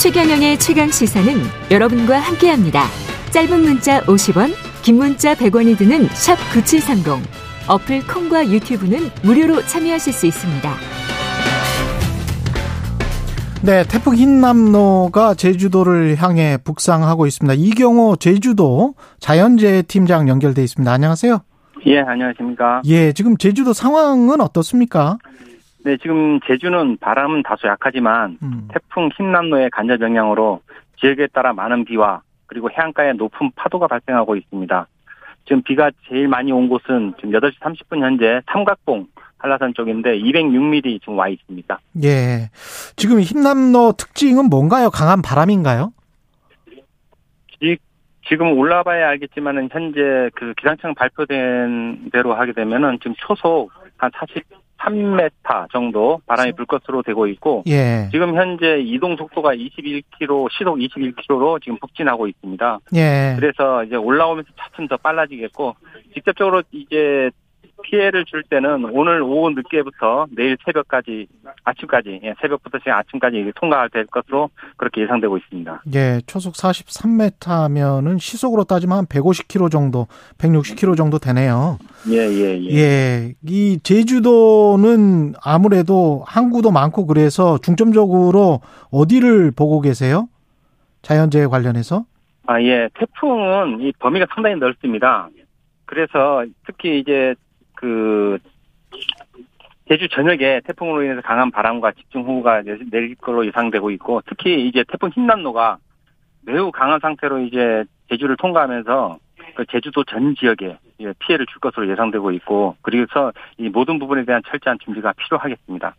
최경영의 최강 시사는 여러분과 함께합니다. 짧은 문자 50원, 긴 문자 100원이 드는 샵 9730. 어플 콩과 유튜브는 무료로 참여하실 수 있습니다. 네, 태풍 흰남노가 제주도를 향해 북상하고 있습니다. 이경호 제주도 자연재해 팀장 연결돼 있습니다. 안녕하세요. 예, 안녕하십니까. 예, 지금 제주도 상황은 어떻습니까? 네, 지금 제주는 바람은 다소 약하지만 음. 태풍 흰남노의 간접 영향으로 지역에 따라 많은 비와 그리고 해안가에 높은 파도가 발생하고 있습니다. 지금 비가 제일 많이 온 곳은 지금 8시 30분 현재 삼각봉 한라산 쪽인데 206mm 지금 와 있습니다. 예. 지금 흰남노 특징은 뭔가요? 강한 바람인가요? 지금 올라봐야 알겠지만은 현재 그 기상청 발표된 대로 하게 되면은 지금 초속 한 43m 정도 바람이 불 것으로 되고 있고 예. 지금 현재 이동 속도가 21km, 시속 21km로 지금 북진하고 있습니다. 예. 그래서 이제 올라오면서 차츰 더 빨라지겠고 직접적으로 이제 피해를 줄 때는 오늘 오후 늦게부터 내일 새벽까지 아침까지 예, 새벽부터 지금 아침까지 통과될 것으로 그렇게 예상되고 있습니다. 예, 초속 43m면은 시속으로 따지면 한 150km 정도, 160km 정도 되네요. 예, 예, 예. 예, 이 제주도는 아무래도 항구도 많고 그래서 중점적으로 어디를 보고 계세요? 자연재해 관련해서? 아, 예. 태풍은 이 범위가 상당히 넓습니다. 그래서 특히 이제 그 제주 전역에 태풍으로 인해서 강한 바람과 집중호우가 내릴 걸로 예상되고 있고 특히 이제 태풍 흰남노가 매우 강한 상태로 이제 제주를 통과하면서 그 제주도 전 지역에 피해를 줄 것으로 예상되고 있고 그래서 이 모든 부분에 대한 철저한 준비가 필요하겠습니다.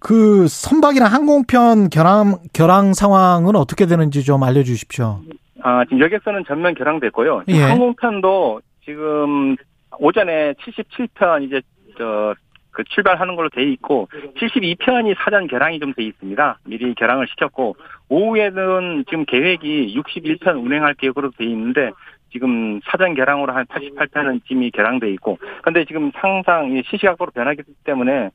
그 선박이나 항공편 결항 결항 상황은 어떻게 되는지 좀 알려주십시오. 아 지금 여객선은 전면 결항됐고요. 예. 항공편도 지금 오전에 77편 이제 저 그 출발하는 걸로 돼 있고 72편이 사전 결항이 좀 돼 있습니다. 미리 결항을 시켰고 오후에는 지금 계획이 61편 운행할 계획으로 돼 있는데 지금 사전 결항으로 한 88편은 이미 결항돼 있고 근데 지금 상상 시시각도로 변하기 때문에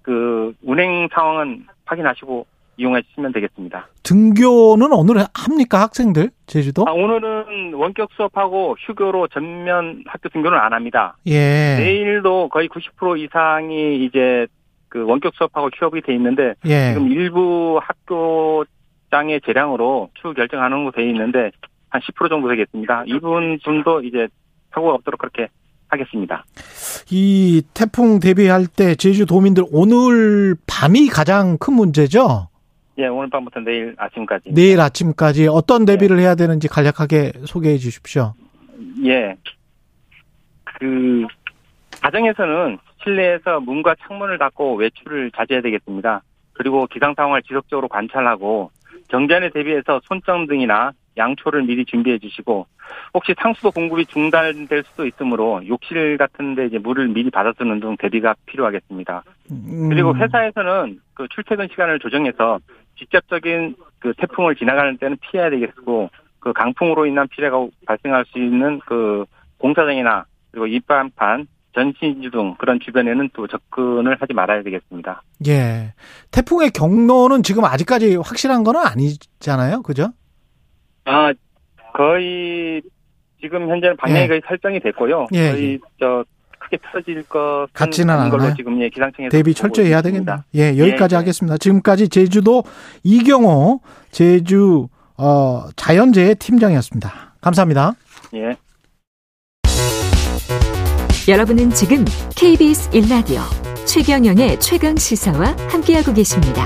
그 운행 상황은 확인하시고 이용하시면 되겠습니다. 등교는 오늘 합니까 학생들 제주도? 아, 오늘은 원격 수업하고 휴교로 전면 학교 등교는 안 합니다. 예. 내일도 거의 90% 이상이 이제 그 원격 수업하고 휴업이 돼 있는데 예. 지금 일부 학교장의 재량으로 추후 결정하는 걸로 돼 있는데 한 10% 정도 되겠습니다. 이분 분도 이제 사고가 없도록 그렇게 하겠습니다. 이 태풍 대비할 때 제주 도민들 오늘 밤이 가장 큰 문제죠? 예, 오늘 밤부터 내일 아침까지. 내일 아침까지 어떤 네. 대비를 예. 해야 되는지 간략하게 소개해 주십시오. 예. 그, 가정에서는 실내에서 문과 창문을 닫고 외출을 자제해야 되겠습니다. 그리고 기상 상황을 지속적으로 관찰하고 경전에 대비해서 손정 등이나 양초를 미리 준비해 주시고 혹시 상수도 공급이 중단될 수도 있으므로 욕실 같은데 이제 물을 미리 받아두는 등 대비가 필요하겠습니다. 음. 그리고 회사에서는 그 출퇴근 시간을 조정해서 직접적인 그 태풍을 지나가는 때는 피해야 되겠고 그 강풍으로 인한 피해가 발생할 수 있는 그 공사장이나 그리고 입반판 전신주 등 그런 주변에는 또 접근을 하지 말아야 되겠습니다. 예. 태풍의 경로는 지금 아직까지 확실한 건 아니잖아요. 그죠? 아, 거의 지금 현재는 방향이 예. 거의 설정이 됐고요. 예. 거의 예. 저 크게 터질 것 같지는 않은 걸로 지금 예, 기상청에서 대비 철저히 해야 되겠다. 예, 여기까지 예, 예. 하겠습니다. 지금까지 제주도 이경호 제주 어, 자연재해 팀장이었습니다. 감사합니다. 예. 여러분은 지금 KBS 1라디오 최경영의 최강 시사와 함께하고 계십니다.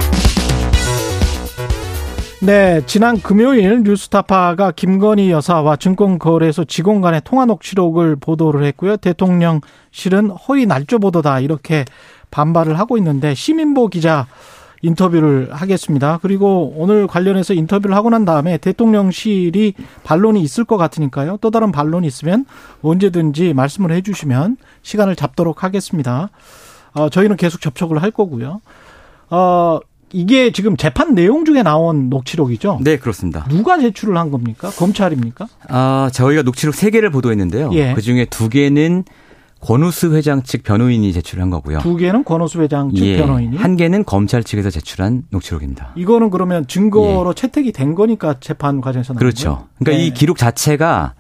네, 지난 금요일 뉴스타파가 김건희 여사와 증권거래소 직원 간의 통화 녹취록을 보도를 했고요. 대통령실은 허위 날조 보도다 이렇게 반발을 하고 있는데 시민보 기자 인터뷰를 하겠습니다. 그리고 오늘 관련해서 인터뷰를 하고 난 다음에 대통령실이 반론이 있을 것 같으니까요. 또 다른 반론이 있으면 언제든지 말씀을 해주시면 시간을 잡도록 하겠습니다. 어, 저희는 계속 접촉을 할 거고요. 어, 이게 지금 재판 내용 중에 나온 녹취록이죠? 네, 그렇습니다. 누가 제출을 한 겁니까? 검찰입니까? 아, 저희가 녹취록 3개를 보도했는데요. 예. 그 중에 2개는 권우수 회장 측 변호인이 제출한 거고요. 두 개는 권오수 회장 측 예, 변호인이. 한 개는 검찰 측에서 제출한 녹취록입니다. 이거는 그러면 증거로 채택이 된 거니까 재판 과정에서 나온 예. 그렇죠. 거예요? 그러니까 네. 이 기록 자체가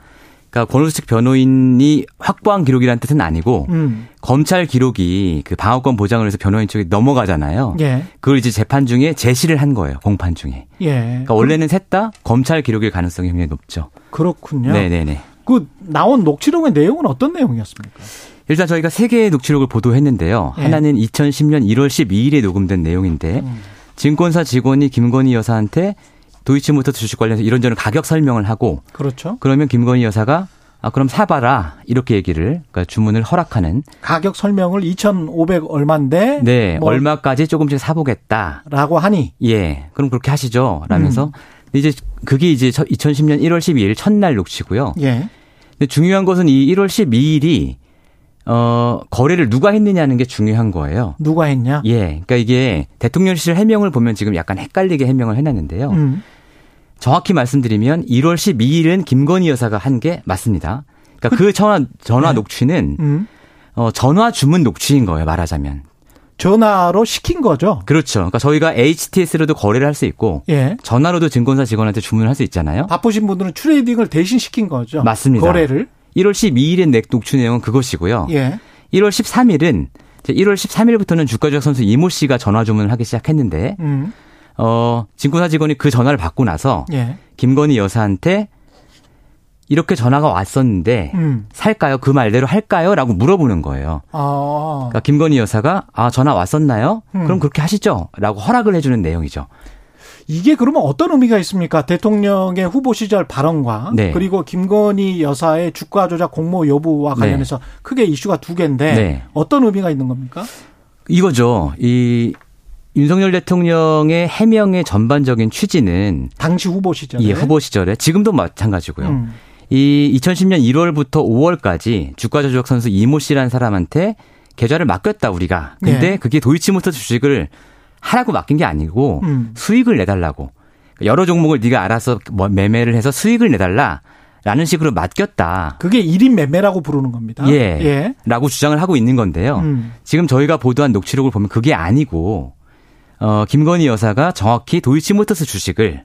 그러니까 측 변호인이 확보한 기록이라는 뜻은 아니고 음. 검찰 기록이 그 방어권 보장을 해서 변호인 쪽에 넘어가잖아요. 예. 그걸 이제 재판 중에 제시를 한 거예요. 공판 중에. 예. 그러니까 원래는 셋 다 검찰 기록일 가능성이 굉장히 높죠. 그렇군요. 네네네. 그 나온 녹취록의 내용은 어떤 내용이었습니까? 일단 저희가 세 개의 녹취록을 보도했는데요. 예. 하나는 2010년 1월 12일에 녹음된 내용인데 음. 증권사 직원이 김건희 여사한테 도이치모터스 주식 관련해서 이런저런 가격 설명을 하고 그렇죠. 그러면 김건희 여사가 아 그럼 사봐라 이렇게 얘기를 그러니까 주문을 허락하는 가격 설명을 2,500 얼마인데 네 뭐 얼마까지 조금씩 사보겠다 라고 하니 예 그럼 그렇게 하시죠 라면서 음. 이제 그게 이제 2010년 1월 12일 첫날 녹취고요 예. 근데 중요한 것은 이 1월 12일이 어 거래를 누가 했느냐는 게 중요한 거예요 누가 했냐? 예 그러니까 이게 대통령실 해명을 보면 지금 약간 헷갈리게 해명을 해놨는데요 음. 정확히 말씀드리면 1월 12일은 김건희 여사가 한 게 맞습니다. 그러니까 그, 전화 전화 네. 녹취는 음. 어, 전화 주문 녹취인 거예요. 말하자면. 전화로 시킨 거죠. 그렇죠. 그러니까 저희가 HTS로도 거래를 할 수 있고 예. 전화로도 증권사 직원한테 주문을 할 수 있잖아요. 바쁘신 분들은 trading을 대신 시킨 거죠. 맞습니다. 거래를. 1월 12일의 넥 녹취 내용은 그것이고요. 예. 1월 13일은 1월 13일부터는 주가 조작 선수 이모 씨가 전화 주문을 하기 시작했는데 음. 어, 증권사 직원이 그 전화를 받고 나서 예. 김건희 여사한테 이렇게 전화가 왔었는데 음. 살까요? 그 말대로 할까요? 라고 물어보는 거예요. 아. 그러니까 김건희 여사가 아 전화 왔었나요? 음. 그럼 그렇게 하시죠. 라고 허락을 해주는 내용이죠. 이게 그러면 어떤 의미가 있습니까? 대통령의 후보 시절 발언과 네. 그리고 김건희 여사의 주가 조작 공모 여부와 네. 관련해서 크게 이슈가 두 개인데 네. 어떤 의미가 있는 겁니까? 이거죠. 이 윤석열 대통령의 해명의 전반적인 취지는 당시 후보 시절에 이 후보 시절에 지금도 마찬가지고요. 음. 이 2010년 1월부터 5월까지 주가 조작 선수 이모 씨라는 사람한테 계좌를 맡겼다 우리가. 근데 네. 그게 도이치모터 주식을 하라고 맡긴 게 아니고 음. 수익을 내달라고. 여러 종목을 네가 알아서 뭐 매매를 해서 수익을 내달라. 라는 식으로 맡겼다. 그게 1인 매매라고 부르는 겁니다. 예. 예. 라고 주장을 하고 있는 건데요. 음. 지금 저희가 보도한 녹취록을 보면 그게 아니고, 어, 김건희 여사가 정확히 도이치모터스 주식을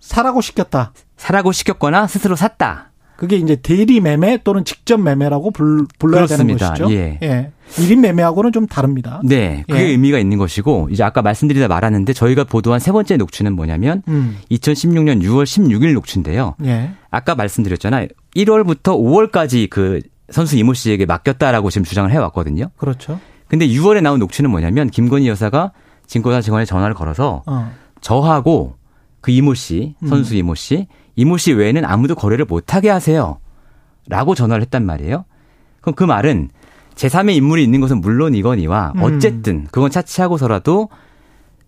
사라고 시켰다. 사라고 시켰거나 스스로 샀다. 그게 이제 대리 매매 또는 직접 매매라고 불, 불러야 그렇습니다. 되는 것이죠. 예. 1인 매매하고는 좀 다릅니다. 네. 그게 예. 의미가 있는 것이고, 이제 아까 말씀드리다 말았는데 저희가 보도한 세 번째 녹취는 뭐냐면, 음. 2016년 6월 16일 녹취인데요. 예. 아까 말씀드렸잖아요. 1월부터 5월까지 그 선수 이모 씨에게 맡겼다라고 지금 주장을 해 왔거든요. 그렇죠. 근데 6월에 나온 녹취는 뭐냐면, 김건희 여사가 증권사 직원에 전화를 걸어서 어. 저하고 그 이모 씨, 선수 음. 이모 씨, 이모 씨 외에는 아무도 거래를 못하게 하세요. 라고 전화를 했단 말이에요. 그럼 그 말은 제3의 인물이 있는 것은 물론이거니와 음. 어쨌든 그건 차치하고서라도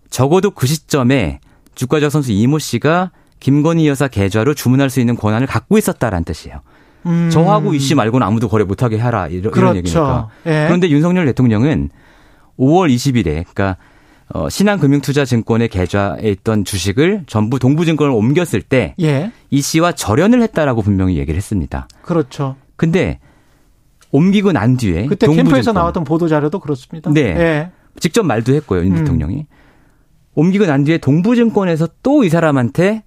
적어도 그 시점에 주가적 선수 이모 씨가 김건희 여사 계좌로 주문할 수 있는 권한을 갖고 있었다라는 뜻이에요. 음. 저하고 이 씨 말고는 아무도 거래 못하게 하라 이런, 그렇죠. 이런 얘기니까. 예. 그런데 윤석열 대통령은 5월 20일에 그러니까 어, 신한금융투자증권의 계좌에 있던 주식을 전부 동부증권을 옮겼을 때이 예. 씨와 절연을 했다라고 분명히 얘기를 했습니다. 그렇죠. 근데 옮기고 난 뒤에 그때 동부증권 캠프에서 나왔던 보도 자료도 그렇습니다. 네. 예. 직접 말도 했고요 윤 음. 대통령이 옮기고 난 뒤에 동부증권에서 또 이 사람한테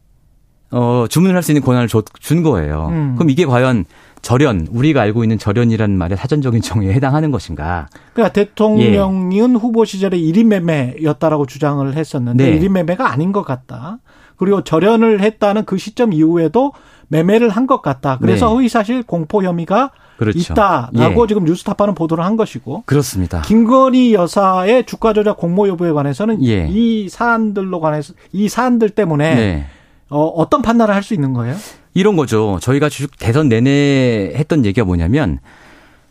어, 주문을 할 수 있는 권한을 줘- 준 거예요. 음. 그럼 이게 과연 절연 우리가 알고 있는 절연이라는 말의 사전적인 정의에 해당하는 것인가? 그러니까 대통령은 예. 후보 시절에 1인 매매였다라고 주장을 했었는데 네. 1인 매매가 아닌 것 같다. 그리고 절연을 했다는 그 시점 이후에도 매매를 한 것 같다. 그래서 네. 허위사실 공포 혐의가 그렇죠. 있다라고 예. 지금 뉴스타파는 보도를 한 것이고 그렇습니다. 김건희 여사의 주가 조작 공모 여부에 관해서는 예. 이 사안들로 관해서 이 사안들 때문에 네. 어, 어떤 판단을 할 수 있는 거예요? 이런 거죠. 저희가 주식 대선 내내 했던 얘기가 뭐냐면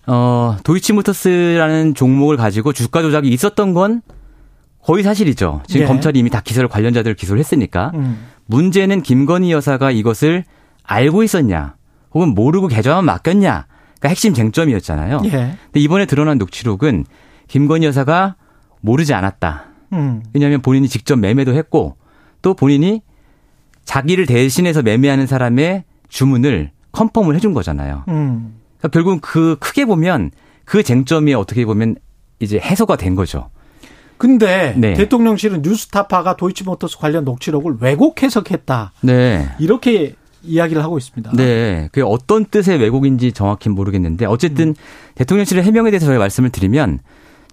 어, 도이치모터스라는 종목을 가지고 주가 조작이 있었던 건 거의 사실이죠. 지금 예. 검찰이 이미 다 기소를 관련자들 기소를 했으니까. 음. 문제는 김건희 여사가 이것을 알고 있었냐, 혹은 모르고 계좌만 맡겼냐 가 핵심 쟁점이었잖아요. 예. 근데 이번에 드러난 녹취록은 김건희 여사가 모르지 않았다. 음. 왜냐하면 본인이 직접 매매도 했고 또 본인이 자기를 대신해서 매매하는 사람의 주문을 컨펌을 해준 거잖아요. 음. 그러니까 결국은 그 크게 보면 그 쟁점이 어떻게 보면 이제 해소가 된 거죠. 근데 네. 대통령실은 뉴스타파가 도이치모터스 관련 녹취록을 왜곡 해석했다. 네. 이렇게 이야기를 하고 있습니다. 네. 그게 어떤 뜻의 왜곡인지 정확히 모르겠는데 어쨌든 음. 대통령실의 해명에 대해서 저희가 말씀을 드리면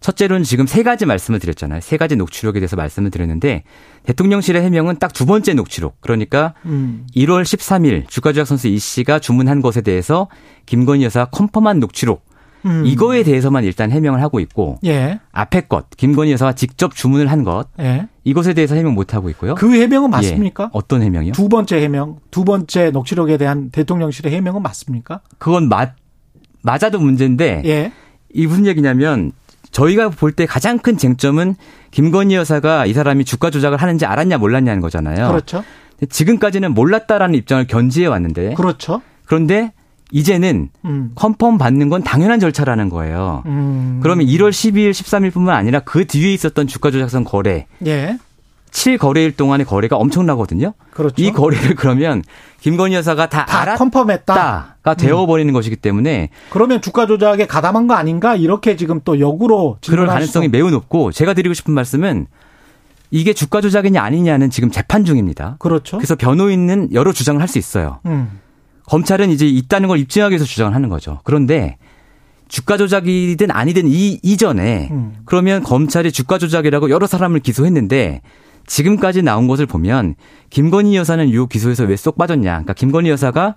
첫째로는 지금 세 가지 말씀을 드렸잖아요. 세 가지 녹취록에 대해서 말씀을 드렸는데 대통령실의 해명은 딱 두 번째 녹취록. 그러니까 음. 1월 13일 주가조작 선수 이 씨가 주문한 것에 대해서 김건희 여사가 컨펌한 녹취록. 음. 이거에 대해서만 일단 해명을 하고 있고 예. 앞에 것 김건희 여사가 직접 주문을 한 것 예. 이것에 대해서 해명 못 하고 있고요. 그 해명은 맞습니까? 예. 어떤 해명이요? 두 번째 해명, 두 번째 녹취록에 대한 대통령실의 해명은 맞습니까? 그건 맞 맞아도 문제인데 예. 이 무슨 얘기냐면 저희가 볼 때 가장 큰 쟁점은 김건희 여사가 이 사람이 주가 조작을 하는지 알았냐 몰랐냐는 거잖아요. 그렇죠. 지금까지는 몰랐다라는 입장을 견지해 왔는데 그렇죠. 그런데 이제는 음. 컨펌 받는 건 당연한 절차라는 거예요. 음. 그러면 1월 12일, 13일뿐만 아니라 그 뒤에 있었던 주가 조작선 거래, 예. 7거래일 동안의 거래가 엄청나거든요. 그렇죠. 이 거래를 그러면 김건희 여사가 다, 다 알았다가 컨펌했다. 음. 되어버리는 것이기 때문에 그러면 주가 조작에 가담한 거 아닌가? 이렇게 지금 또 역으로 그럴 가능성이 수- 매우 높고 제가 드리고 싶은 말씀은 이게 주가 조작이냐 아니냐는 지금 재판 중입니다. 그렇죠. 그래서 변호인은 여러 주장을 할 수 있어요. 음. 검찰은 이제 있다는 걸 입증하기 위해서 주장을 하는 거죠. 그런데 주가 조작이든 아니든 이 이전에 음. 그러면 검찰이 주가 조작이라고 여러 사람을 기소했는데 지금까지 나온 것을 보면 김건희 여사는 요 기소에서 왜 쏙 빠졌냐? 그러니까 김건희 여사가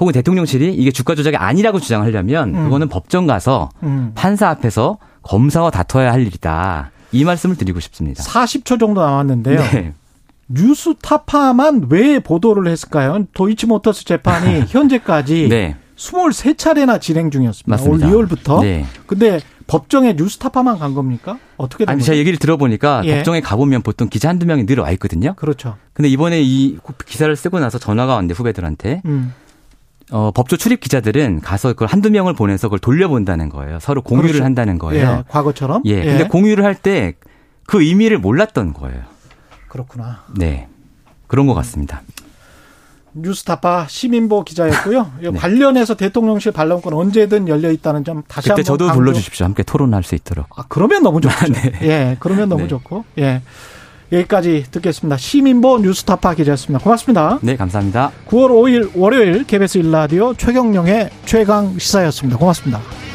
혹은 대통령실이 이게 주가 조작이 아니라고 주장하려면 음. 그거는 법정 가서 음. 판사 앞에서 검사와 다퉈야 할 일이다. 이 말씀을 드리고 싶습니다. 40초 정도 남았는데요. 네. 뉴스 타파만 왜 보도를 했을까요? 도이치모터스 재판이 현재까지 네. 23차례나 진행 중이었습니다. 맞습니다. 올 2월부터. 네. 근데 법정에 뉴스타파만 간 겁니까? 어떻게 된 아니, 거죠? 제가 얘기를 들어보니까 예. 법정에 가보면 보통 기자 한두 명이 늘 와 있거든요. 그렇죠. 근데 이번에 이 기사를 쓰고 나서 전화가 왔는데 후배들한테 음. 어, 법조 출입 기자들은 가서 그걸 한두 명을 보내서 그걸 돌려본다는 거예요. 서로 공유를 그렇죠. 한다는 거예요. 예, 과거처럼. 예. 근데 공유를 할 때 그 의미를 몰랐던 거예요. 그렇구나. 네. 그런 것 같습니다. 뉴스타파 시민보 기자였고요. 이 네. 관련해서 대통령실 반론권 언제든 열려 있다는 점 다시 그때 한번 저도 강조- 불러주십시오. 함께 토론할 수 있도록. 아, 그러면 너무 좋죠. 네. 예, 그러면 너무 네. 좋고. 예. 여기까지 듣겠습니다. 시민보 뉴스타파 기자였습니다. 고맙습니다. 네, 감사합니다. 9월 5일 월요일 KBS 일라디오 최경령의 최강 시사였습니다. 고맙습니다.